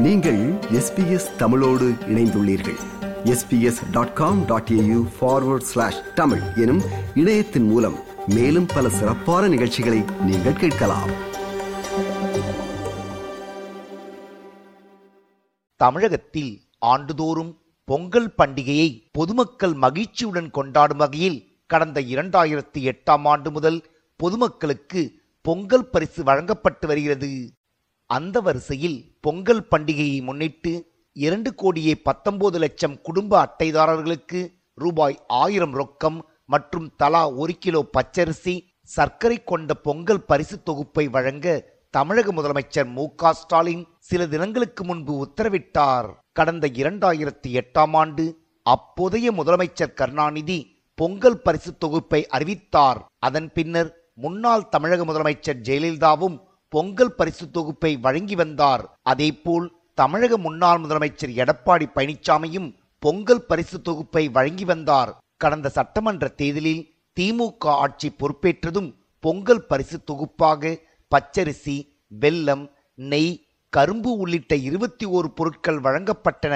நீங்கள் எஸ்பிஎஸ் தமிழோடு இணைந்துள்ளீர்கள். SBS dot com dot AU forward slash Tamil எனும் இணையத்தின் மூலம் மேலும் பல சிறப்பான நிகழ்ச்சிகளை நீங்கள் கேட்கலாம். தமிழகத்தில் ஆண்டுதோறும் பொங்கல் பண்டிகையை பொதுமக்கள் மகிழ்ச்சியுடன் கொண்டாடும் வகையில் கடந்த இரண்டாயிரத்தி எட்டாம் ஆண்டு முதல் பொதுமக்களுக்கு பொங்கல் பரிசு வழங்கப்பட்டு வருகிறது. அந்த வரிசையில் பொங்கல் பண்டிகையை முன்னிட்டு இரண்டு கோடியே பத்தொன்பது லட்சம் குடும்ப அட்டைதாரர்களுக்கு ரூபாய் ஆயிரம் ரொக்கம் மற்றும் தலா ஒரு கிலோ பச்சரிசி சர்க்கரை கொண்ட பொங்கல் பரிசு தொகுப்பை வழங்க தமிழக முதலமைச்சர் மு ஸ்டாலின் சில தினங்களுக்கு முன்பு உத்தரவிட்டார். கடந்த இரண்டாயிரத்தி எட்டாம் ஆண்டு அப்போதைய முதலமைச்சர் கருணாநிதி பொங்கல் பரிசு தொகுப்பை அறிவித்தார். அதன் பின்னர் முன்னாள் தமிழக முதலமைச்சர் ஜெயலலிதாவும் பொங்கல் பரிசு தொகுப்பை வழங்கி வந்தார். அதேபோல் தமிழக முன்னாள் முதலமைச்சர் எடப்பாடி பழனிசாமியும் பொங்கல் பரிசு தொகுப்பை வழங்கி வந்தார். கடந்த சட்டமன்ற தேர்தலில் திமுக ஆட்சி பொறுப்பேற்றதும் பொங்கல் பரிசு தொகுப்பாக பச்சரிசி வெல்லம் நெய் கரும்பு உள்ளிட்ட இருபத்தி ஓரு பொருட்கள் வழங்கப்பட்டன.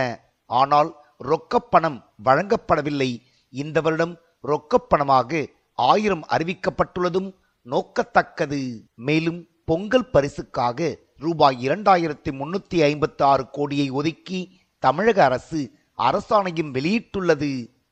ஆனால் ரொக்கப்பணம் வழங்கப்படவில்லை. இந்த வருடம் ரொக்கப்பணமாக ஆயிரம் அறிவிக்கப்பட்டுள்ளதும் நோக்கத்தக்கது. மேலும் பொங்கல் பரிசுக்காக ரூபாய் இரண்டாயிரத்தி முன்னூத்தி ஐம்பத்தி ஆறு கோடியை ஒதுக்கி தமிழக அரசு அரசாணையும் வெளியிட்டுள்ளது.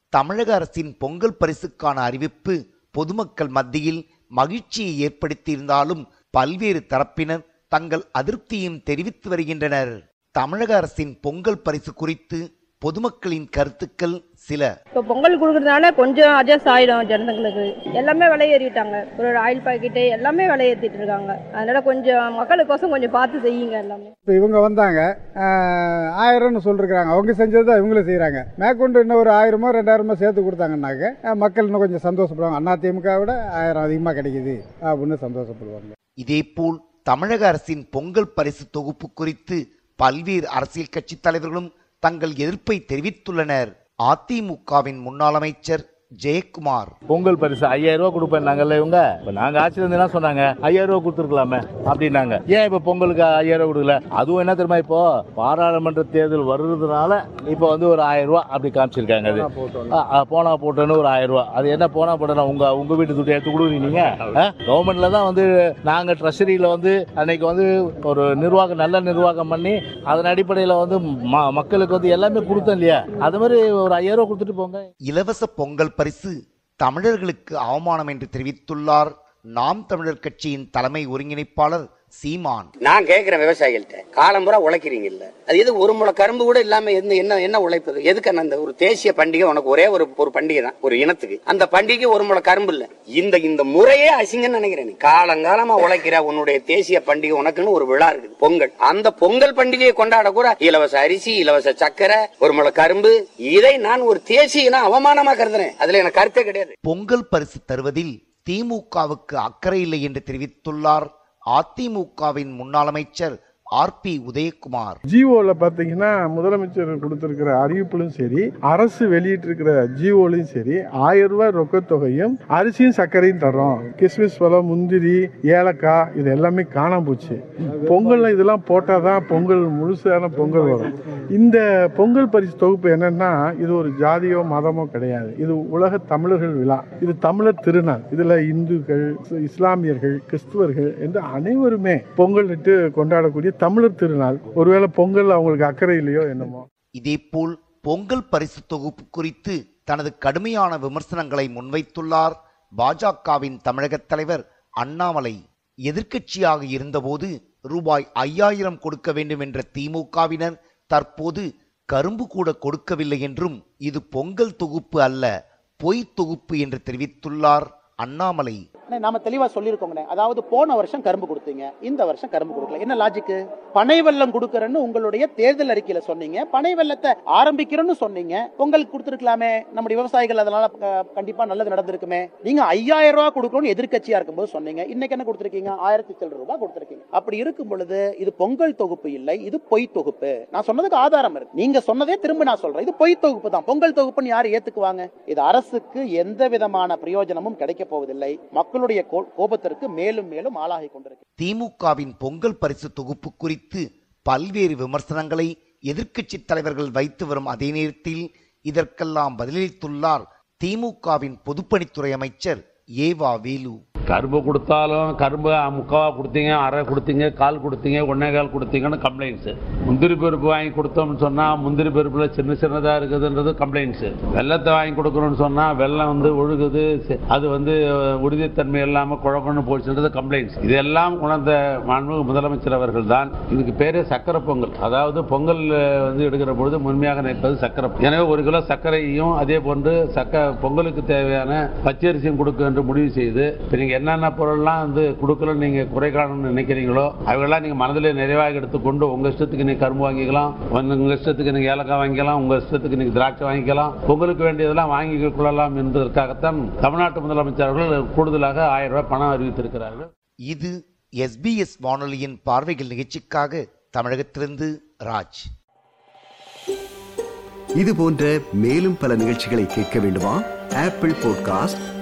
தமிழக அரசின் பொங்கல் பரிசுக்கான அறிவிப்பு பொதுமக்கள் மத்தியில் மகிழ்ச்சியை ஏற்படுத்தியிருந்தாலும் பல்வேறு தரப்பினர் தங்கள் அதிருப்தியும் தெரிவித்து வருகின்றனர். தமிழக அரசின் பொங்கல் பரிசு குறித்து பொதுமக்களின் கருத்துக்கள் சில இப்போ பொங்கல் கொடுக்கறதுனால கொஞ்சம் அட்ஜஸ்ட் ஆயிடும் ஜனங்களுக்கு. எல்லாமே விலை ஏறிட்டாங்க. ஒரு ஆயில் பாக்கெட்டு எல்லாமே விலை ஏற்றிட்டு இருக்காங்க. அதனால கொஞ்சம் மக்களுக்கோசம் கொஞ்சம் பார்த்து செய்யுங்க எல்லாமே. இப்போ இவங்க வந்தாங்க. ஆயிரம்னு சொல்லிருக்கிறாங்க. அவங்க செஞ்சது தான் இவங்களும் செய்கிறாங்க மேற்கொண்டு இன்னும் ஒரு ஆயிரமோ ரெண்டாயிரமோ சேர்த்து கொடுத்தாங்கன்னாக்க மக்கள் இன்னும் கொஞ்சம் சந்தோஷப்படுவாங்க. அண்ணா திமுக விட ஆயிரம் அதிகமாக கிடைக்குது. அப்படின்னு சந்தோஷப்படுவாங்க. இதேபோல் தமிழக அரசின் பொங்கல் பரிசு தொகுப்பு குறித்து பல்வேறு அரசியல் கட்சி தலைவர்களும் தங்கள் எதிர்ப்பை தெரிவித்துள்ளனர். அதிமுகவின் முன்னாள் அமைச்சர் ஜெயக்குமார். பொங்கல் பரிசு ஐயாயிரம் ரூபாய் கொடுப்பேன் நாங்கல்ல இவங்க. இப்ப நாங்க ஆட்சியில் இருந்து என்ன சொன்னாங்க ஐயாயிரம் ரூபாய் கொடுத்துருக்கலாமே அப்படின்னாங்க. ஏன் இப்ப பொங்கலுக்கு ஐயாயிரம் ரூபாய் கொடுக்கல? அதுவும் என்ன தெரியுமா இப்போ? பாராளுமன்ற தேர்தல் வர்றதுனால இப்போ வந்து ஒரு ஆயிரம் ரூபாய் அப்படி காமிச்சிருக்காங்க அது. போனா போட்டோன்னு ஒரு ஆயிரம் ரூபாய். அது என்ன போனா போட்டோன்னா உங்க உங்க வீட்டு துட்டு எடுத்து கொடுக்குறீங்க கவர்மெண்ட்ல தான் வந்து நாங்க ட்ரெஷரியில வந்து அன்னைக்கு வந்து ஒரு நிர்வாகம் நல்ல நிர்வாகம் பண்ணி அதன் அடிப்படையில் வந்து ம- மக்களுக்கு வந்து எல்லாமே கொடுத்தோம் இல்லையா? அது மாதிரி ஒரு ஐயாயிரம் ரூபாய் கொடுத்துட்டு போங்க. இலவச பொங்கல் பரிசு தமிழர்களுக்கு அவமானம் என்று தெரிவித்துள்ளார். நாம் தமிழர் கட்சியின் தலைமை ஒருங்கிணைப்பாளர் சீமான். நான் கேட்கிறேன் விவசாயிகள்கிட்ட. காலம் பூரா உழைக்கிறீங்கல்ல. அது எது ஒரு முளை கரும்பு கூட இல்லாம என்ன என்ன உழைப்பது? எதுக்கு அந்த ஒரு தேசிய பண்டிகை? உனக்கு ஒரே ஒரு ஒரு பண்டிகை தான் ஒரு இனத்துக்கு. அந்த பண்டிகை ஒரு முளை கரும்பு இல்ல. இந்த இந்த முறையே அசிங்கன்னு நினைக்கிறேன். காலங்காலமா உழைக்கிற உன்னுடைய தேசிய பண்டிகை உனக்குன்னு ஒரு விழா இருக்குது. பொங்கல். அந்த பொங்கல் பண்டிகையை கொண்டாட கூட இலவச அரிசி இலவச சக்கரை ஒரு முளை கரும்பு இதை நான் ஒரு தேசிய அவமானமா கருதுறேன். அதுல எனக்கு கருத்தே கிடையாது. பொங்கல் பரிசு தருவதில் திமுகவுக்கு அக்கறை இல்லை என்று தெரிவித்துள்ளார் அதிமுகவின் முன்னாள் அமைச்சர் ஆர் பி உதயகுமார். ஜிஓல பாத்தீங்கன்னா முதலமைச்சர் கொடுத்திருக்கிற அறிவிப்பிலும் சரி அரசு வெளியிட்டிருக்கிற ஜிஓலையும் சரி ஆயிரம் ரூபாய் ரொக்கத்தொகையும் அரிசியும் சர்க்கரையும் தரோம் கிஸ்மிஸ் பழம் முந்திரி ஏலக்காய் இது எல்லாமே காணாம போச்சு. பொங்கல் இதெல்லாம் போட்டாதான் பொங்கல் முழுசான பொங்கல் வரும். இந்த பொங்கல் பரிசு தொகுப்பு என்னன்னா இது ஒரு ஜாதியோ மதமோ கிடையாது. இது உலக தமிழர்கள் விழா. இது தமிழர் திருநாள். இதுல இந்துக்கள் இஸ்லாமியர்கள் கிறிஸ்துவர்கள் என்று அனைவருமே பொங்கல் இட்டு கொண்டாடக்கூடிய தமிழர் திருநாள். ஒருவேளை பொங்கல் அவங்களுக்கு அக்கறை இல்லையோ என்னமோ. இதேபோல் பொங்கல் பரிசு தொகுப்பு குறித்து தனது கடுமையான விமர்சனங்களை முன்வைத்துள்ளார் பாஜகவின் தமிழக தலைவர் அண்ணாமலை. எதிர்க்கட்சியாக இருந்தபோது ரூபாய் ஐயாயிரம் கொடுக்க வேண்டும் என்ற திமுகவினர் தற்போது கரும்பு கூட கொடுக்கவில்லை என்றும் இது பொங்கல் தொகுப்பு அல்ல பொய் தொகுப்பு என்று தெரிவித்துள்ளார் அண்ணாமலை. நாம தெளிவா சொல்லியிருக்கோங்கண்ணே அதாவது போன வருஷம் கரும்பு கொடுத்தீங்க. இந்த வருஷம் கரும்பு கொடுக்கல. என்ன லாஜிக்கு பனை வெல்லம் கொடுக்கறேன்னு உங்களுடைய தேர்தல் அறிக்கையில சொன்னீங்க. பனை வெல்லத்தை ஆரம்பிக்கிறேன்னு சொன்னீங்க. பொங்கல் கொடுத்துருக்கலாமே. நம்முடைய விவசாயிகள் அதனால கண்டிப்பா நல்லது நடந்திருக்குமே. நீங்க ஐயாயிரம் ரூபாய் கொடுக்கணும்னு எதிர்கட்சியா இருக்கும்போது சொன்னீங்க. இன்னைக்கு என்ன கொடுத்துருக்கீங்க? ஆயிரத்தி சில்லற ரூபாய் கொடுத்துருக்கீங்க. அப்படி இருக்கும் பொழுது இது பொங்கல் தொகுப்பு இல்லை இது பொய் தொகுப்பு. நான் சொன்னதுக்கு ஆதாரம் இருக்கு. நீங்க சொன்னதே திரும்ப நான் சொல்றேன். இது பொய் தொகுப்பு தான். பொங்கல் தொகுப்புன்னு யார் ஏத்துக்குவாங்க? இது அரசுக்கு எந்த விதமான பிரயோஜனமும் கிடைக்க போவதில்லை. மக்களுடைய மக்களுடைய கோபத்திற்கு மேலும் மேலும் ஆளாகி கொண்டிருக்கு திமுகவின் பொங்கல் பரிசு தொகுப்பு குறித்து பல்வேறு விமர்சனங்களை எதிர்க்கட்சி தலைவர்கள் வைத்து வரும் அதே நேரத்தில் இதற்கெல்லாம் பதிலளித்துள்ளார் திமுகவின் பொதுப்பணித்துறை அமைச்சர் ஏவா வேலு. கரும்பு கொடுத்தாலும் கரும்பு முக்காவா கொடுத்தீங்க அரை கொடுத்தீங்க கால் கொடுத்தீங்க ஒன்னே கால் கொடுத்தீங்கன்னு கம்ப்ளைண்ட்ஸு முந்திரி பருப்பு வாங்கி கொடுத்தோம்னு சொன்னால் முந்திரி பருப்பில் சின்ன சின்னதாக இருக்குதுன்றது கம்ப்ளைண்ட்ஸு வெள்ளத்தை வாங்கி கொடுக்கணும்னு சொன்னால் வெள்ளம் வந்து ஒழுகுது அது வந்து உறுதித்தன்மை இல்லாமல் குழப்பம்னு போச்சுன்றது கம்ப்ளைண்ட்ஸ் இதெல்லாம் உணர்ந்த மாண்புமிகு முதலமைச்சர் அவர்கள் தான் இதுக்கு பேரே சக்கரை பொங்கல். அதாவது பொங்கல் வந்து எடுக்கிற பொழுது முழுமையாக நிற்பது சக்கரை. எனவே ஒரு கிலோ சர்க்கரையும் அதே போன்று சக்க பொங்கலுக்கு தேவையான பச்சரிசியும் கொடுக்க என்று முடிவு செய்து நீங்கள் நீங்க என்னென்ன பொருள்லாம் வந்து கொடுக்கலன்னு நீங்க குறை காணணும்னு நினைக்கிறீங்களோ அவைகளாம் நீங்க மனதிலே நிறைவாக எடுத்துக்கொண்டு உங்க இஷ்டத்துக்கு நீங்க கரும்பு வாங்கிக்கலாம் உங்க- உங்க இஷ்டத்துக்கு நீங்க ஏலக்காய் வாங்கிக்கலாம் உங்க இஷ்டத்துக்கு நீங்க திராட்சை வாங்கிக்கலாம் உங்களுக்கு வேண்டியதெல்லாம் வாங்கி கொள்ளலாம் என்பதற்காகத்தான் தமிழ்நாட்டு முதலமைச்சர் அவர்கள் கூடுதலாக ஆயிரம் ரூபாய் பணம் அறிவித்திருக்கிறார்கள். இது எஸ்பிஎஸ் வானொலியின் பார்வைகள் நிகழ்ச்சிக்காக தமிழகத்திலிருந்து ராஜ். இது போன்ற மேலும் பல நிகழ்ச்சிகளை கேட்க வேண்டுமா? Apple podcast